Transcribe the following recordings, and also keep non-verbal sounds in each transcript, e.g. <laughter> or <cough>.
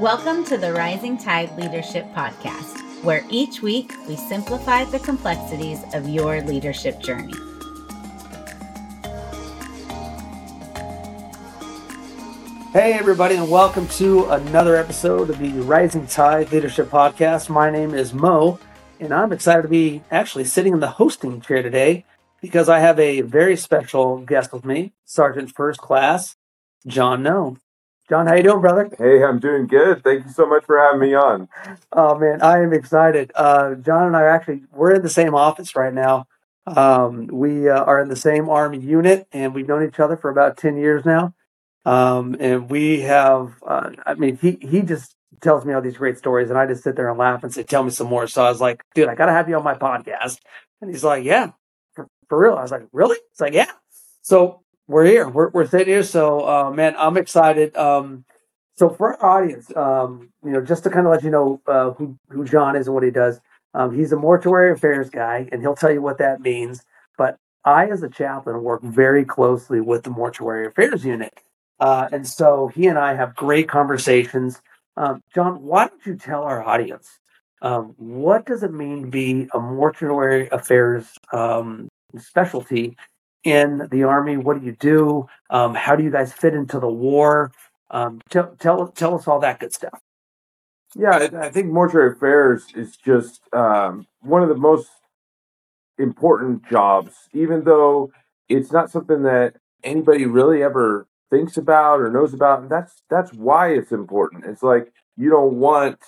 Welcome to the Rising Tide Leadership Podcast, where each week we simplify the complexities of your leadership journey. Hey, everybody, and welcome to another episode of the Rising Tide Leadership Podcast. My name is Mo, and I'm excited to be actually sitting in the hosting chair today because I have a very special guest with me, Sergeant First Class John Noe. John, how you doing, brother? Hey, I'm doing good. Thank you so much for having me on. Oh man, I am excited. Uh, John and I are actually we're in the same office right now. Um, we uh, are in the same Army unit, and we've known each other for about ten years now. Um, and we have, uh, I mean, he, he just tells me all these great stories and I just sit there and laugh and say, tell me some more. So I was like, dude, I got to have you on my podcast. And he's like, yeah, for, for real. I was like, really? It's like, yeah. So we're here. We're, we're sitting here. So, uh, man, I'm excited. Um, so for our audience, um, you know, just to kind of let you know uh, who, who John is and what he does, um, he's a mortuary affairs guy, and he'll tell you what that means. But I, as a chaplain, work very closely with the mortuary affairs unit. Uh, and so he and I have great conversations. Um, John, why don't you tell our audience um, what does it mean to be a mortuary affairs um, specialty in the army? What do you do? Um, how do you guys fit into the war? Um, tell tell tell us all that good stuff. Yeah, I think mortuary affairs is just um, one of the most important jobs, even though it's not something that anybody really ever thinks about or knows about and that's that's why it's important it's like you don't want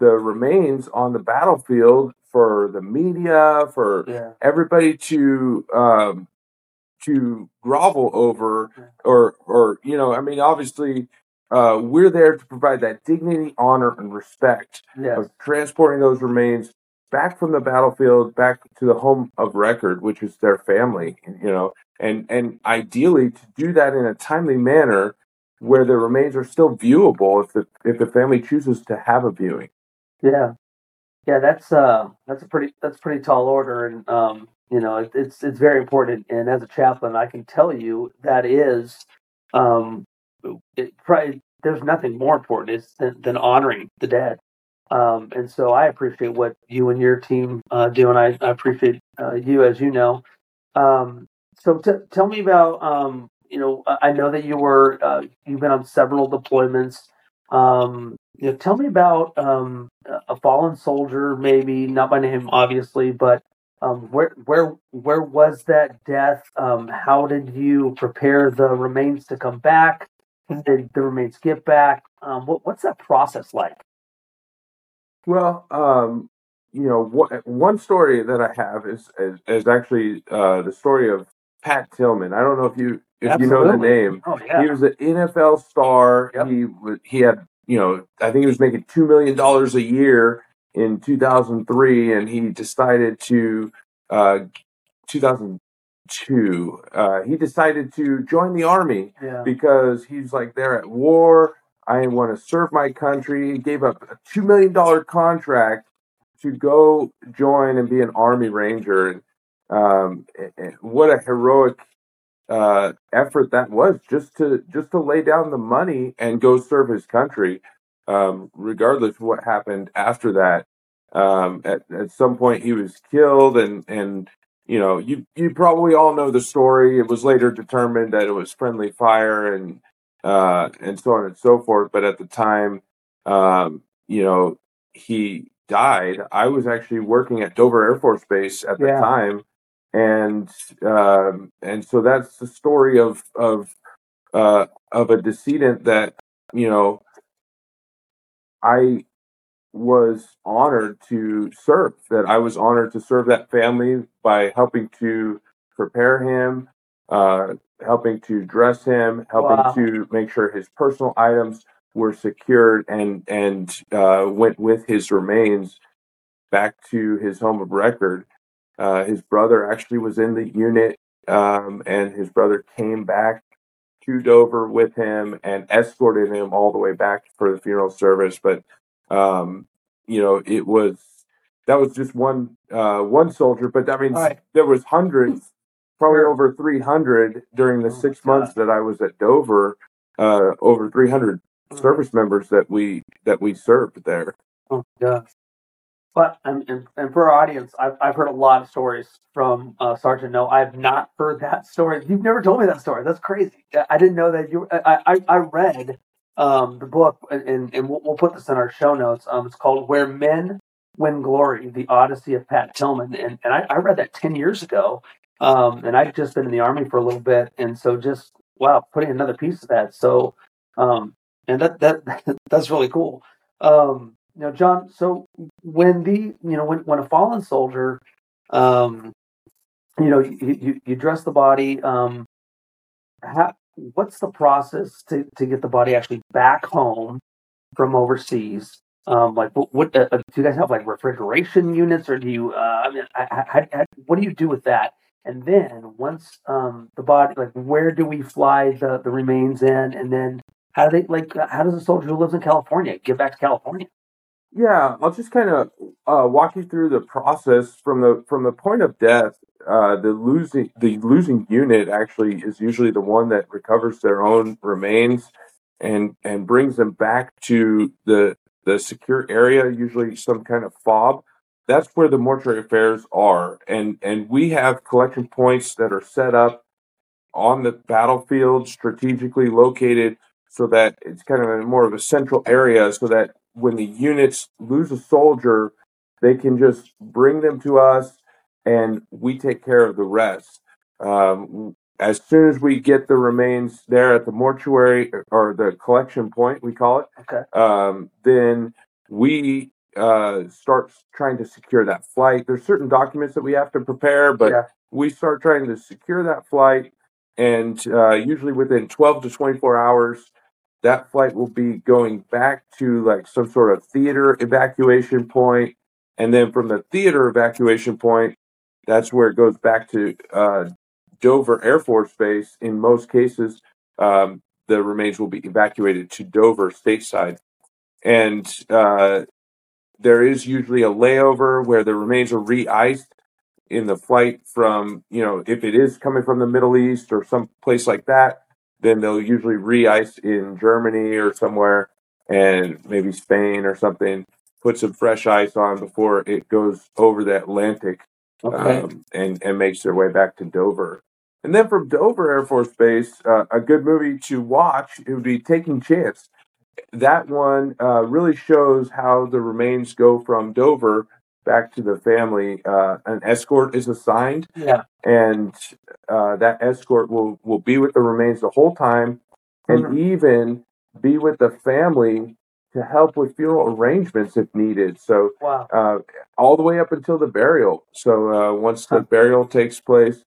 the remains on the battlefield for the media for yeah. everybody to um to grovel over or or you know i mean obviously uh, we're there to provide that dignity honor and respect yes. of transporting those remains back from the battlefield back to the home of record which is their family you know and and ideally to do that in a timely manner where the remains are still viewable if the if the family chooses to have a viewing. Yeah, yeah, that's uh that's a pretty that's a pretty tall order, and um you know it's it's very important. And as a chaplain, I can tell you that is um it, probably there's nothing more important than, than honoring the dead. Um, and so I appreciate what you and your team uh, do, and I, I appreciate uh, you, as you know. Um, so t- tell me about, um, you know, I know that you were, uh, you've been on several deployments. Um, you know, tell me about um, a fallen soldier, maybe not by name, obviously, but um, where where where was that death? Um, how did you prepare the remains to come back? Did the remains get back? Um, what, what's that process like? Well, um, you know, wh- one story that I have is is, is actually uh, the story of Pat Tillman. I don't know if you if Absolutely. you know the name. Oh, yeah. He was an NFL star. Yep. He he had you know I think he was making two million dollars a year in 2003, and he decided to uh, 2002. Uh, he decided to join the army yeah. because he's like they're at war. I want to serve my country. He gave up a two million dollar contract to go join and be an army ranger. And um, what a heroic uh, effort that was just to just to lay down the money and go serve his country, um, regardless of what happened after that. Um, at at some point, he was killed, and and you know you you probably all know the story. It was later determined that it was friendly fire and uh, and so on and so forth. But at the time, um, you know, he died. I was actually working at Dover Air Force Base at the yeah. time and um, and so that's the story of of uh, of a decedent that you know I was honored to serve. That I was honored to serve that family by helping to prepare him, uh, helping to dress him, helping wow. to make sure his personal items were secured and and uh, went with his remains back to his home of record. Uh, his brother actually was in the unit, um, and his brother came back to Dover with him and escorted him all the way back for the funeral service. But um, you know, it was that was just one uh, one soldier, but I mean, right. there was hundreds, probably over three hundred during the oh six months that I was at Dover. Uh, over 300 mm-hmm. service members that we that we served there. Oh gosh. But and, and, and for our audience, I've, I've heard a lot of stories from uh, Sergeant Noe. I've not heard that story. You've never told me that story. That's crazy. I didn't know that you. I I, I read um, the book, and, and we'll, we'll, put this in our show notes. Um, it's called "Where Men Win Glory: The Odyssey of Pat Tillman," and and I, I read that ten years ago. Um, and I've just been in the army for a little bit, and so just wow, putting another piece of that. So, um, and that that <laughs> that's really cool. Um, know, John. So when the you know when when a fallen soldier, um, you know, you you, you dress the body. Um, how, what's the process to to get the body actually back home from overseas? Um, like what, what uh, uh do you guys have like refrigeration units or do you uh, I mean, I, I, I, what do you do with that and then once um, the body like where do we fly the, the remains in and then how do they like how does a soldier who lives in california get back to california yeah, I'll just kind of uh, walk you through the process from the from the point of death. Uh, the losing the losing unit actually is usually the one that recovers their own remains and and brings them back to the the secure area, usually some kind of fob. That's where the mortuary affairs are, and and we have collection points that are set up on the battlefield, strategically located, so that it's kind of a more of a central area, so that when the units lose a soldier, they can just bring them to us and we take care of the rest. Um, as soon as we get the remains there at the mortuary or the collection point, we call it, okay. um, then we uh, start trying to secure that flight. There's certain documents that we have to prepare, but yeah. we start trying to secure that flight. And uh, usually within 12 to 24 hours, that flight will be going back to like some sort of theater evacuation point, and then from the theater evacuation point, that's where it goes back to uh, Dover Air Force Base. In most cases, um, the remains will be evacuated to Dover stateside, and uh, there is usually a layover where the remains are re-iced in the flight from you know if it is coming from the Middle East or some place like that then they'll usually re-ice in Germany or somewhere, and maybe Spain or something. Put some fresh ice on before it goes over the Atlantic, okay. um, and and makes their way back to Dover. And then from Dover Air Force Base, uh, a good movie to watch it would be Taking Chance. That one uh, really shows how the remains go from Dover back to the family. Uh, an escort is assigned, yeah, and uh, that escort will will be with the remains the whole time, and mm-hmm. even be with the family to help with funeral arrangements if needed. So, wow. uh, all the way up until the burial. So, uh, once the burial takes place,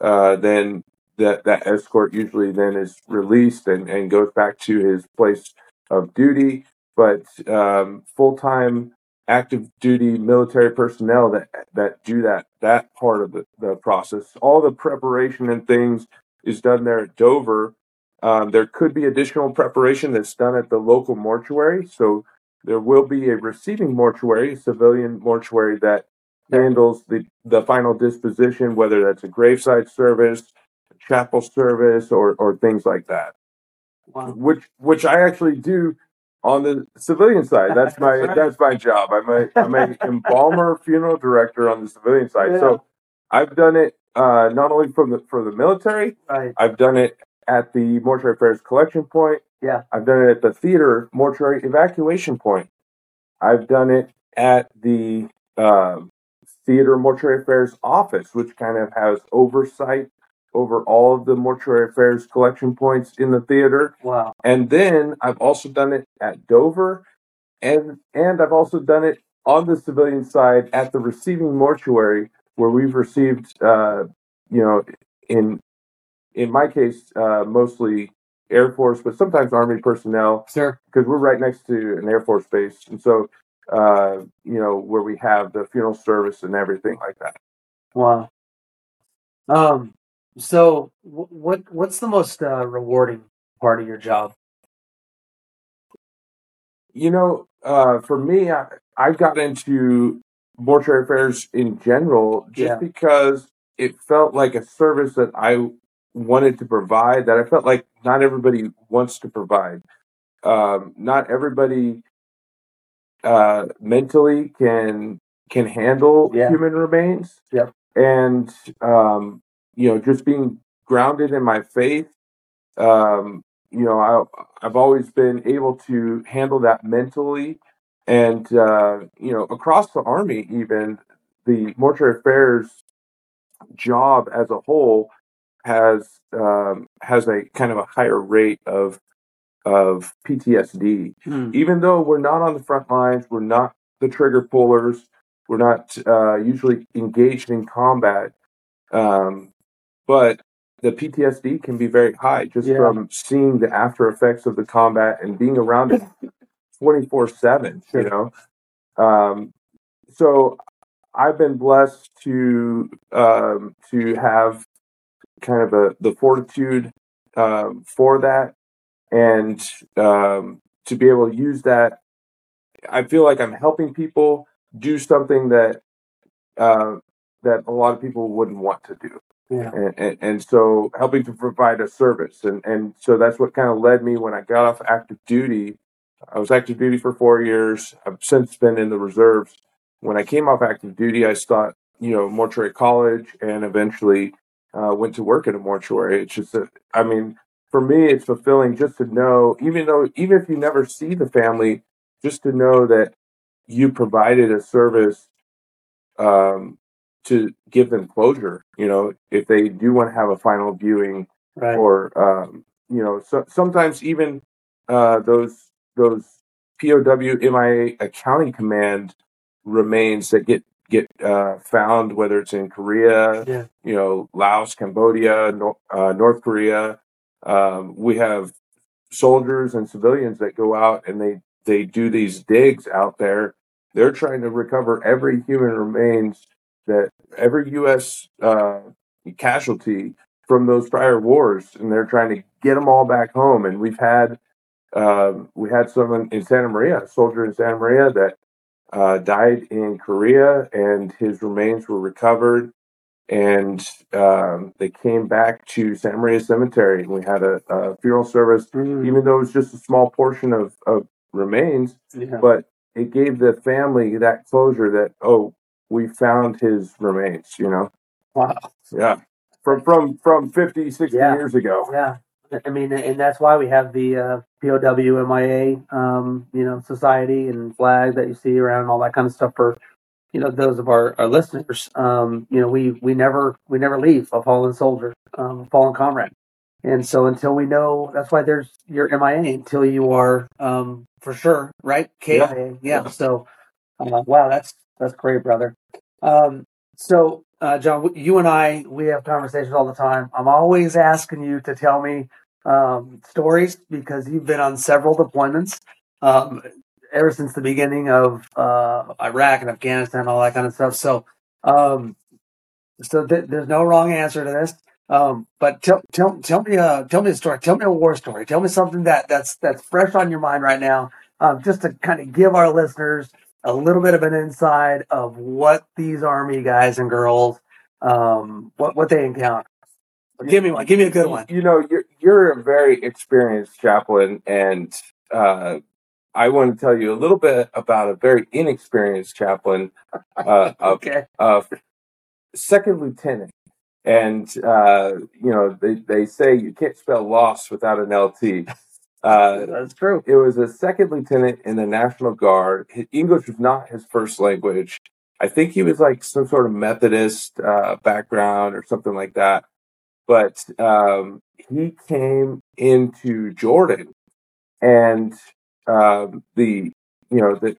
uh, then that that escort usually then is released and, and goes back to his place of duty. But um, full time active duty military personnel that that do that that part of the, the process. All the preparation and things is done there at Dover. Um, there could be additional preparation that's done at the local mortuary. So there will be a receiving mortuary, civilian mortuary that handles the, the final disposition, whether that's a graveside service, a chapel service, or or things like that. Wow. Which which I actually do on the civilian side. That's my that's my job. I'm a I'm a embalmer funeral director on the civilian side. Yeah. So I've done it uh, not only from the for the military. Right. I've done it at the mortuary affairs collection point. Yeah. I've done it at the theater mortuary evacuation point. I've done it at the uh, theater mortuary affairs office, which kind of has oversight over all of the mortuary affairs collection points in the theater. Wow. And then I've also done it at Dover and and I've also done it on the civilian side at the receiving mortuary where we've received uh, you know in in my case uh, mostly Air Force but sometimes Army personnel. Sure. Because we're right next to an Air Force base. And so uh, you know, where we have the funeral service and everything like that. Wow. Um, so, what what's the most uh, rewarding part of your job? You know, uh, for me, I, I got into mortuary affairs in general just yeah. because it felt like a service that I wanted to provide that I felt like not everybody wants to provide. um, not everybody uh, mentally can can handle Yeah. human remains. Yep. And um, you know, just being grounded in my faith, um, you know, I I've always been able to handle that mentally, and uh, you know, across the army, even the mortuary affairs job as a whole has um, has a kind of a higher rate of of PTSD Hmm. even though we're not on the front lines, we're not the trigger pullers, we're not uh, usually engaged in combat, um, but the PTSD can be very high just Yeah. from seeing the after effects of the combat and being around it 24 7, you know? Um, so I've been blessed to um, to have kind of a the fortitude um, for that and um, to be able to use that i feel like i'm helping people do something that uh, that a lot of people wouldn't want to do Yeah. and, and, so helping to provide a service. And, and so that's what kind of led me when i got off active duty. I was active duty for four years. I've since been in the reserves. When i came off active duty i started you know mortuary college and eventually uh, went to work at a mortuary. It's just a, i mean for me it's fulfilling just to know even though even if you never see the family just to know that you provided a service um, to give them closure you know if they do want to have a final viewing Right. or um, you know so, sometimes even uh, those those POW MIA accounting command remains that get get uh, found whether it's in Korea Yeah. you know Laos Cambodia uh, North Korea um, we have soldiers and civilians that go out and they they do these digs out there they're trying to recover every human remains that every U.S. Uh, casualty from those prior wars, and they're trying to get them all back home. And we've had um, we had someone in Santa Maria, a soldier in Santa Maria that uh, died in Korea, and his remains were recovered, and um, they came back to Santa Maria Cemetery, and we had a, a funeral service. Mm. Even though it was just a small portion of, of remains, Yeah. but it gave the family that closure that oh we found his remains you know Wow. yeah from from from 50 60 Yeah. years ago Yeah, I mean, and that's why we have the uh, POW MIA, um, you know, society and flag that you see around and all that kind of stuff for, you know, those of our, our listeners. Um, you know, we we never we never leave a fallen soldier, um, a fallen comrade, and so until we know, that's why there's your MIA until you are um, for sure, right? KIA, yeah. Yeah. So, uh, wow, that's that's great, brother. Um, so, uh, John, you and I, we have conversations all the time. I'm always asking you to tell me um, stories because you've been on several deployments um, ever since the beginning of uh, Iraq and Afghanistan, all that kind of stuff. So, um, so th- there's no wrong answer to this. Um, but tell tell tell me a tell me a story. Tell me a war story. Tell me something that that's that's fresh on your mind right now. Um, just to kind of give our listeners a little bit of an inside of what these army guys and girls um, what what they encounter. Give me one. Give me a good one. you know you're you're a very experienced chaplain and uh I want to tell you a little bit about a very inexperienced chaplain, <laughs> uh, a, Okay. a second lieutenant, and uh, you know they, they say you can't spell loss without an LT. Uh, That's true. it was a second lieutenant in the National Guard. His English was not his first language. I think he was like some sort of Methodist uh, background or something like that. But um, he came into Jordan, and um, the you know the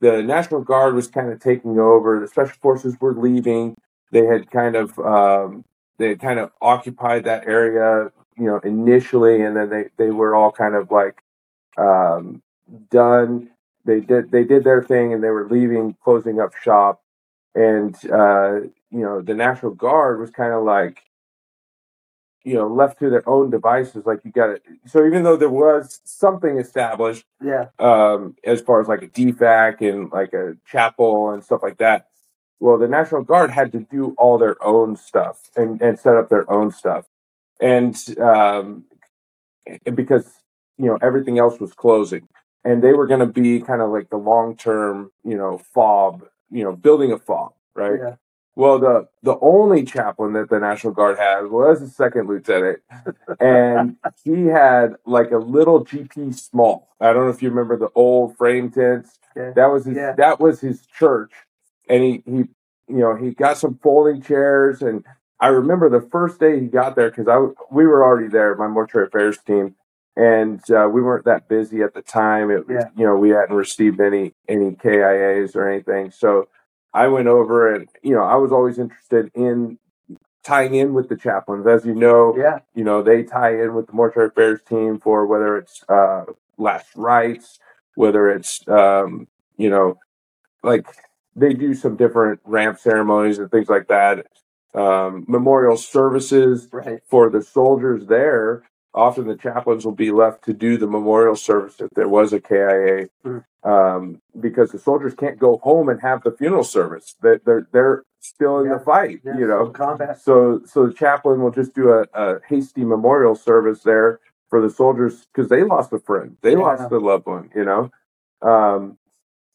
the National Guard was kind of taking over. The Special Forces were leaving. They had kind of um, they had kind of occupied that area, you know, initially, and then they they were all kind of like um, done. They did they did their thing, and they were leaving, closing up shop, and uh, you know, the National Guard was kind of like you know left to their own devices like you got to so even though there was something established Yeah. um, as far as like a DFAC and like a chapel and stuff like that. Well, the National Guard had to do all their own stuff and, and set up their own stuff. And, um, because you know everything else was closing, and they were going to be kind of like the long term, you know, fob, you know, building a fob, right? Yeah. Well, the the only chaplain that the National Guard had was a second lieutenant, and he had like a little GP small. I don't know if you remember the old frame tents. Okay. That was his. Yeah. That was his church, and he he you know he got some folding chairs, and I remember the first day he got there because I w- we were already there, my mortuary affairs team, and uh, we weren't that busy at the time. It Yeah. you know we hadn't received any any KIAs or anything, so I went over and you know I was always interested in tying in with the chaplains, as you know Yeah. you know they tie in with the mortuary affairs team for whether it's uh last rites whether it's um you know like they do some different ramp ceremonies and things like that um memorial services Right. for the soldiers there often the chaplains will be left to do the memorial service if there was a kia Mhm. um, because the soldiers can't go home and have the funeral service they're they're, they're still in Yeah. the fight Yeah. you know so combat. so so the chaplain will just do a, a hasty memorial service there for the soldiers because they lost a friend, they Yeah. lost a loved one, you know. Um,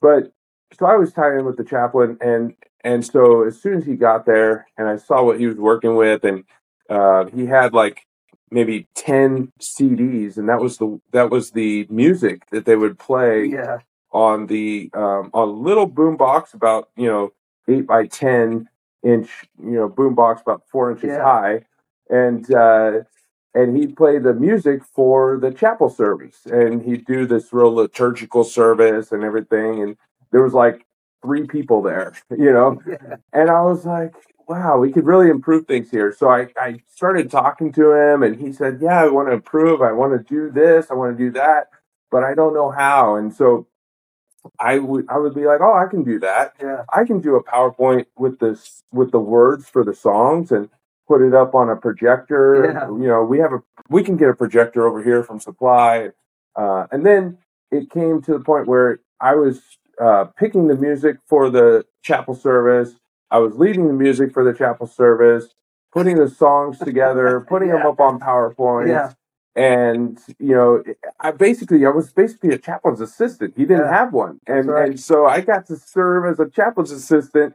but so I was tied in with the chaplain, and and so as soon as he got there, and I saw what he was working with, and uh, he had like maybe ten CDs, and that was the that was the music that they would play Yeah. on the um, on a little boom box about you know eight by ten inch you know boom box about four inches Yeah. high, and uh, and he'd play the music for the chapel service, and he'd do this real liturgical service and everything, and there was like three people there, <laughs> you know, Yeah. and I was like, wow, we could really improve things here. So I, I started talking to him, and he said, yeah, I want to improve. I want to do this. I want to do that, but I don't know how. And so I would I would be like, oh, I can do that. Yeah. I can do a PowerPoint with this with the words for the songs and put it up on a projector. Yeah. You know, we have a we can get a projector over here from Supply, uh, and then it came to the point where I was uh, picking the music for the chapel service. I was leading the music for the chapel service, putting the songs together, <laughs> putting them up on PowerPoint. Yeah. And you know, I basically I was basically a chaplain's assistant. He didn't Yeah. have one, and right. and so I got to serve as a chaplain's assistant.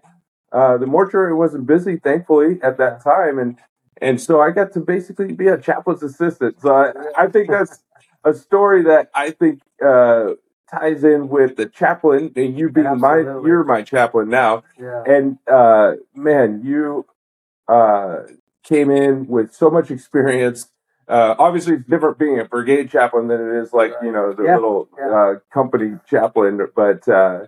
Uh, the mortuary wasn't busy, thankfully, at that time, and and so I got to basically be a chaplain's assistant. So I, I think that's a story that I think uh, ties in with the chaplain and you being my you're my chaplain now, Yeah. and uh, man, you uh, came in with so much experience. Uh, obviously, it's different being a brigade chaplain than it is like you know the Yeah, little yeah. uh, company chaplain. But uh,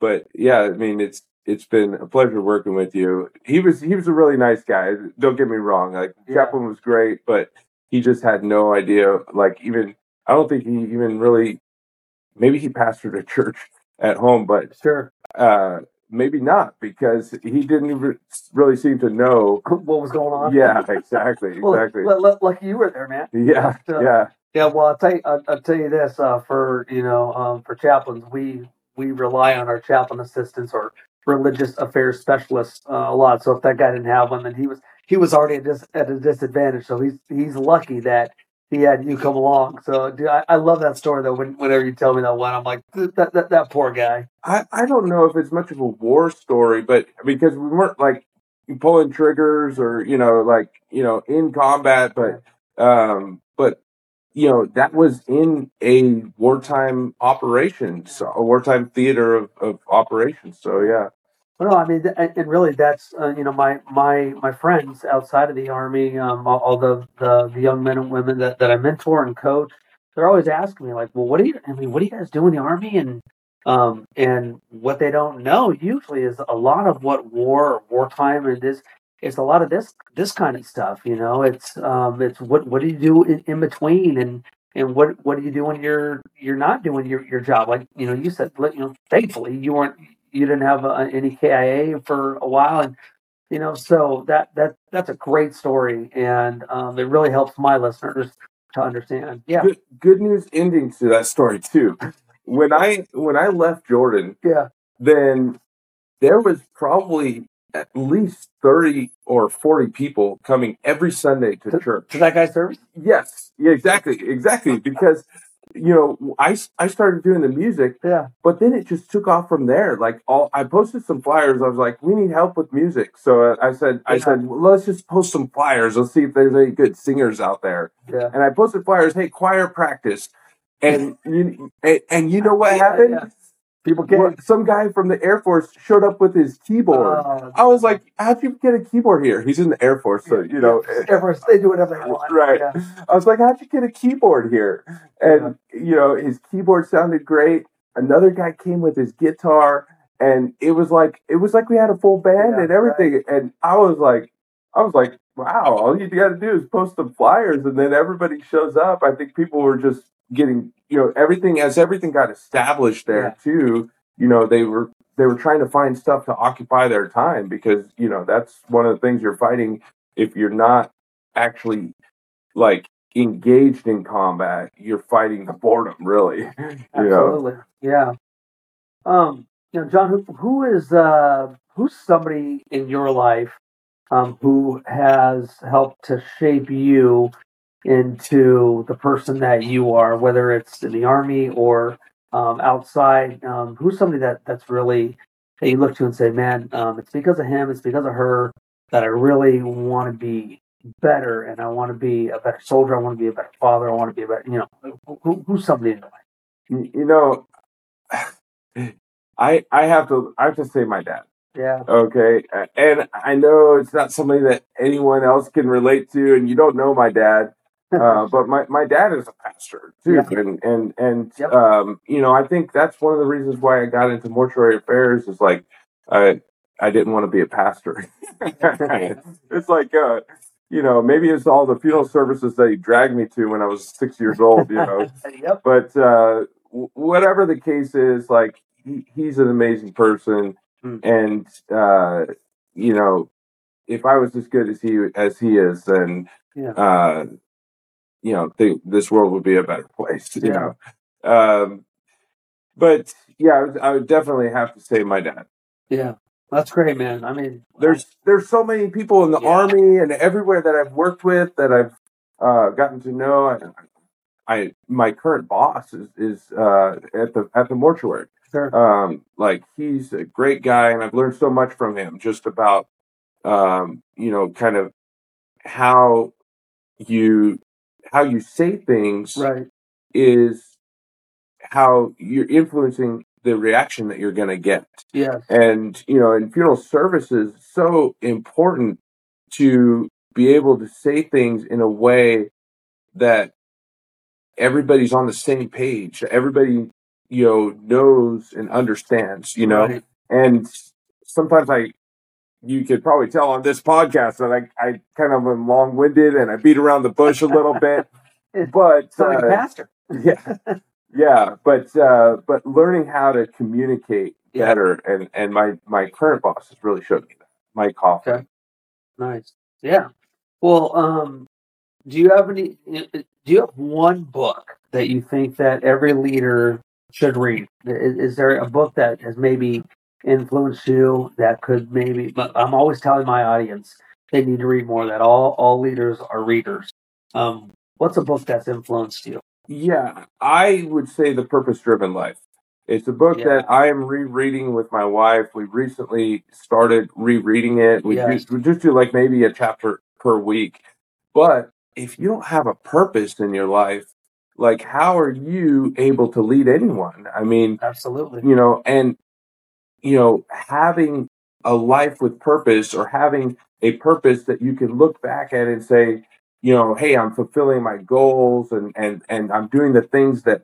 but yeah, I mean it's it's been a pleasure working with you. He was he was a really nice guy. Don't get me wrong. Like Yeah. chaplain was great, but he just had no idea. Like even I don't think he even really. Maybe he pastored a church at home, but Sure. uh, maybe not because he didn't even really seem to know. <clears throat> What was going on? Yeah, exactly, <laughs> Well, exactly. l- l- lucky you were there, man. Yeah, But, uh, yeah, Yeah, well, I'll tell you, I'll, I'll tell you this. Uh, for you know, um, for chaplains, we we rely on our chaplain assistants or religious affairs specialists uh, a lot. So if that guy didn't have one, then he was he was already at, dis- at a disadvantage. So he's he's lucky that he had you come along. So dude, I, I love that story though. When, whenever you tell me that one, I'm like that that, that poor guy. I, I don't know if it's much of a war story, but because we weren't like pulling triggers or you know like you know in combat, but um, but you know that was in a wartime operation, so a wartime theater of, of operations. So yeah, Well, no, I mean, and really, that's uh, you know my my my friends outside of the army, um, all, all the, the the young men and women that, that I mentor and coach, they're always asking me like, well, what do you? I mean, what do you guys do in the army? And um, and what they don't know usually is a lot of what war or wartime it is. It's a lot of this this kind of stuff. You know, it's um, it's what what do you do in, in between and and what what do you do when you're you're not doing your, your job like you know you said you know thankfully you weren't you didn't have uh, any KIA for a while, and you know, so that that that's a great story, and um, it really helps my listeners to understand. Yeah, good, good news ending to that story too. When I when I left Jordan, yeah, then there was probably at least 30 or 40 people coming every Sunday to, to church. To that guy's service? Yes. Yeah, exactly. Exactly. Because, you know, I, I started doing the music. Yeah. But then it just took off from there. Like all, I posted some flyers. I was like, we need help with music. So I said, I said, well, let's just post some flyers. Let's see if there's any good singers out there. Yeah. And I posted flyers. Hey, choir practice. And you, and, and you know what happened? Yeah. People came. Some guy from the Air Force showed up with his keyboard. Oh, I was like, how'd you get a keyboard here? He's in the Air Force, so you know. Air Force, they do whatever they want. Right. Yeah. I was like, how'd you get a keyboard here? And you know, his keyboard sounded great. Another guy came with his guitar, and it was like it was like we had a full band Yeah, and everything. And I was like, I was like, wow, all you got to do is post some flyers, and then everybody shows up. I think people were just getting, you know, everything as everything got established there Yeah. too. You know, they were they were trying to find stuff to occupy their time because you know that's one of the things you're fighting if you're not actually like engaged in combat you're fighting the boredom really <laughs> you know Absolutely. Yeah. Um, you know, John, who, who is uh who's somebody in your life um who has helped to shape you into the person that you are, whether it's in the army or um outside? Um, who's somebody that that's really that you look to and say, Man, um, it's because of him, it's because of her that I really want to be better and I want to be a better soldier, I want to be a better father, I want to be a better you know who, who's somebody in your life? You know <sighs> i i have to i have to say my dad Yeah. okay and i know it's not somebody that anyone else can relate to and you don't know my dad uh, but my, my dad is a pastor too Yeah. and and and Yep. um you know i think that's one of the reasons why i got into mortuary affairs is like i i didn't want to be a pastor <laughs> it's like uh you know maybe it's all the funeral services that he dragged me to when i was six years old you know <laughs> yep. but uh, w- whatever the case is, like he, he's an amazing person, Mm. and uh, you know, if I was as good as he as he is, then Yeah. uh, you know, th- this world would be a better place. <laughs> You Yeah. know, um, but yeah, I would, I would definitely have to say my dad. Yeah. That's great, man. I mean, There's there's so many people in the Yeah. army and everywhere that I've worked with that I've uh, gotten to know. I, I my current boss is is uh, at the at the mortuary. sure. Um, like he's a great guy, and I've learned so much from him just about um, you know kind of how you how you say things right. is how you're influencing the reaction that you're going to get Yes. and you know in funeral services so important to be able to say things in a way that everybody's on the same page everybody you know knows and understands you know Right. and sometimes i you could probably tell on this podcast that i, I kind of am long-winded and i beat around the bush a little bit <laughs> but Sound like a uh, pastor. <laughs> yeah yeah but uh but learning how to communicate Yeah. better and and my my current boss has really showed me that mike hoffman Okay. Nice. Yeah. Well, um, do you have any? Do you have one book that you think that every leader should read? Is, is there a book that has maybe influenced you that could maybe? But I'm always telling my audience they need to read more. That all all leaders are readers. Um, what's a book that's influenced you? yeah i would say the purpose driven life it's a book Yeah. that i am rereading with my wife we recently started rereading it we, just, we just do like maybe a chapter per week but if you don't have a purpose in your life like how are you able to lead anyone i mean Absolutely. you know and you know having a life with purpose or having a purpose that you can look back at and say you know hey i'm fulfilling my goals and and and i'm doing the things that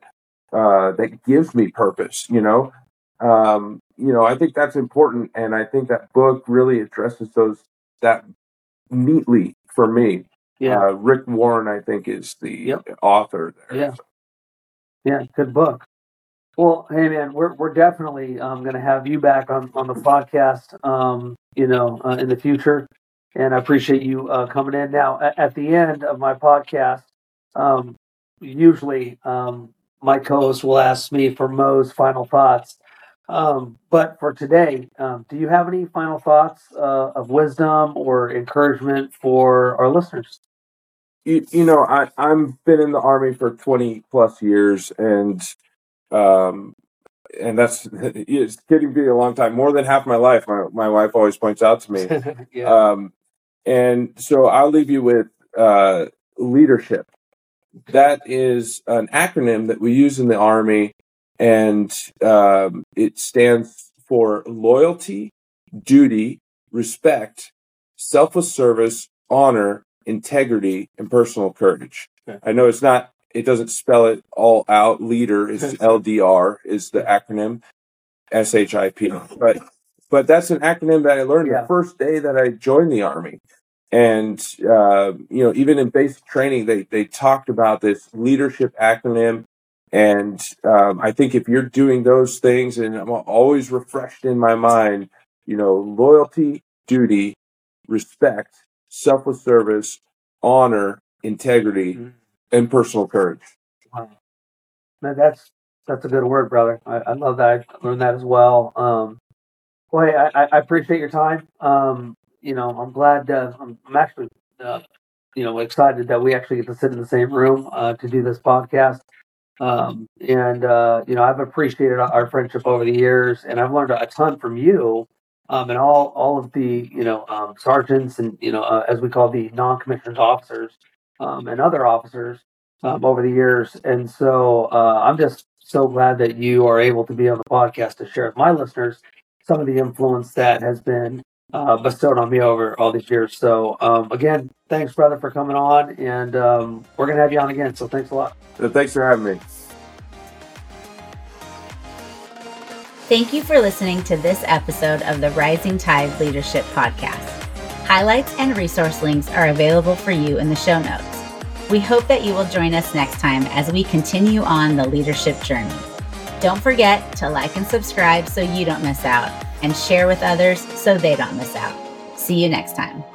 uh that gives me purpose you know um you know i think that's important and i think that book really addresses those that neatly for me Yeah. uh rick warren i think is the Yep. author there Yeah. Yeah, good book. Well, hey man, we're we're definitely um, going to have you back on on the podcast, um, you know, uh, in the future, and I appreciate you uh, coming in. Now, at, at the end of my podcast, um, usually um, my co-host will ask me for Mo's final thoughts. Um, but for today, um, do you have any final thoughts uh, of wisdom or encouragement for our listeners? You, you know, I I'm been in the army for 20 plus years, and um, and that's <laughs> it's getting to be a long time, more than half my life. My my wife always points out to me. <laughs> yeah. Um, and so I'll leave you with uh, leadership. That is an acronym that we use in the army and um, it stands for loyalty, duty, respect, selfless service, honor, integrity, and personal courage. Okay. I know it's not. It doesn't spell it all out. Leader is <laughs> LDR is the acronym, S H I P. But but that's an acronym that I learned yeah. the first day that I joined the army. And uh, you know, even in basic training, they they talked about this leadership acronym and um, I think if you're doing those things, and I'm always refreshed in my mind, you know, loyalty, duty, respect, selfless service, honor, integrity, mm-hmm. And personal courage. Wow. Man, that's that's a good word, brother. I, I love that. I learned that as well. Um, well, hey, I, I appreciate your time. Um, you know, I'm glad. Uh, I'm, I'm actually, uh, you know, excited that we actually get to sit in the same room uh, to do this podcast. Um, and uh, you know, I've appreciated our friendship over the years, and I've learned a ton from you, um, and all all of the you know um, sergeants and you know uh, as we call the non-commissioned officers um, and other officers um, over the years. And so uh, I'm just so glad that you are able to be on the podcast to share with my listeners some of the influence that has been uh, bestowed on me over all these years. So um, again, thanks, brother, for coming on, and um, we're gonna have you on again. So thanks a lot. Thanks for having me. Thank you for listening to this episode of the Rising Tide Leadership Podcast. Highlights and resource links are available for you in the show notes. We hope that you will join us next time as we continue on the leadership journey. Don't forget to like and subscribe so you don't miss out and share with others so they don't miss out. See you next time.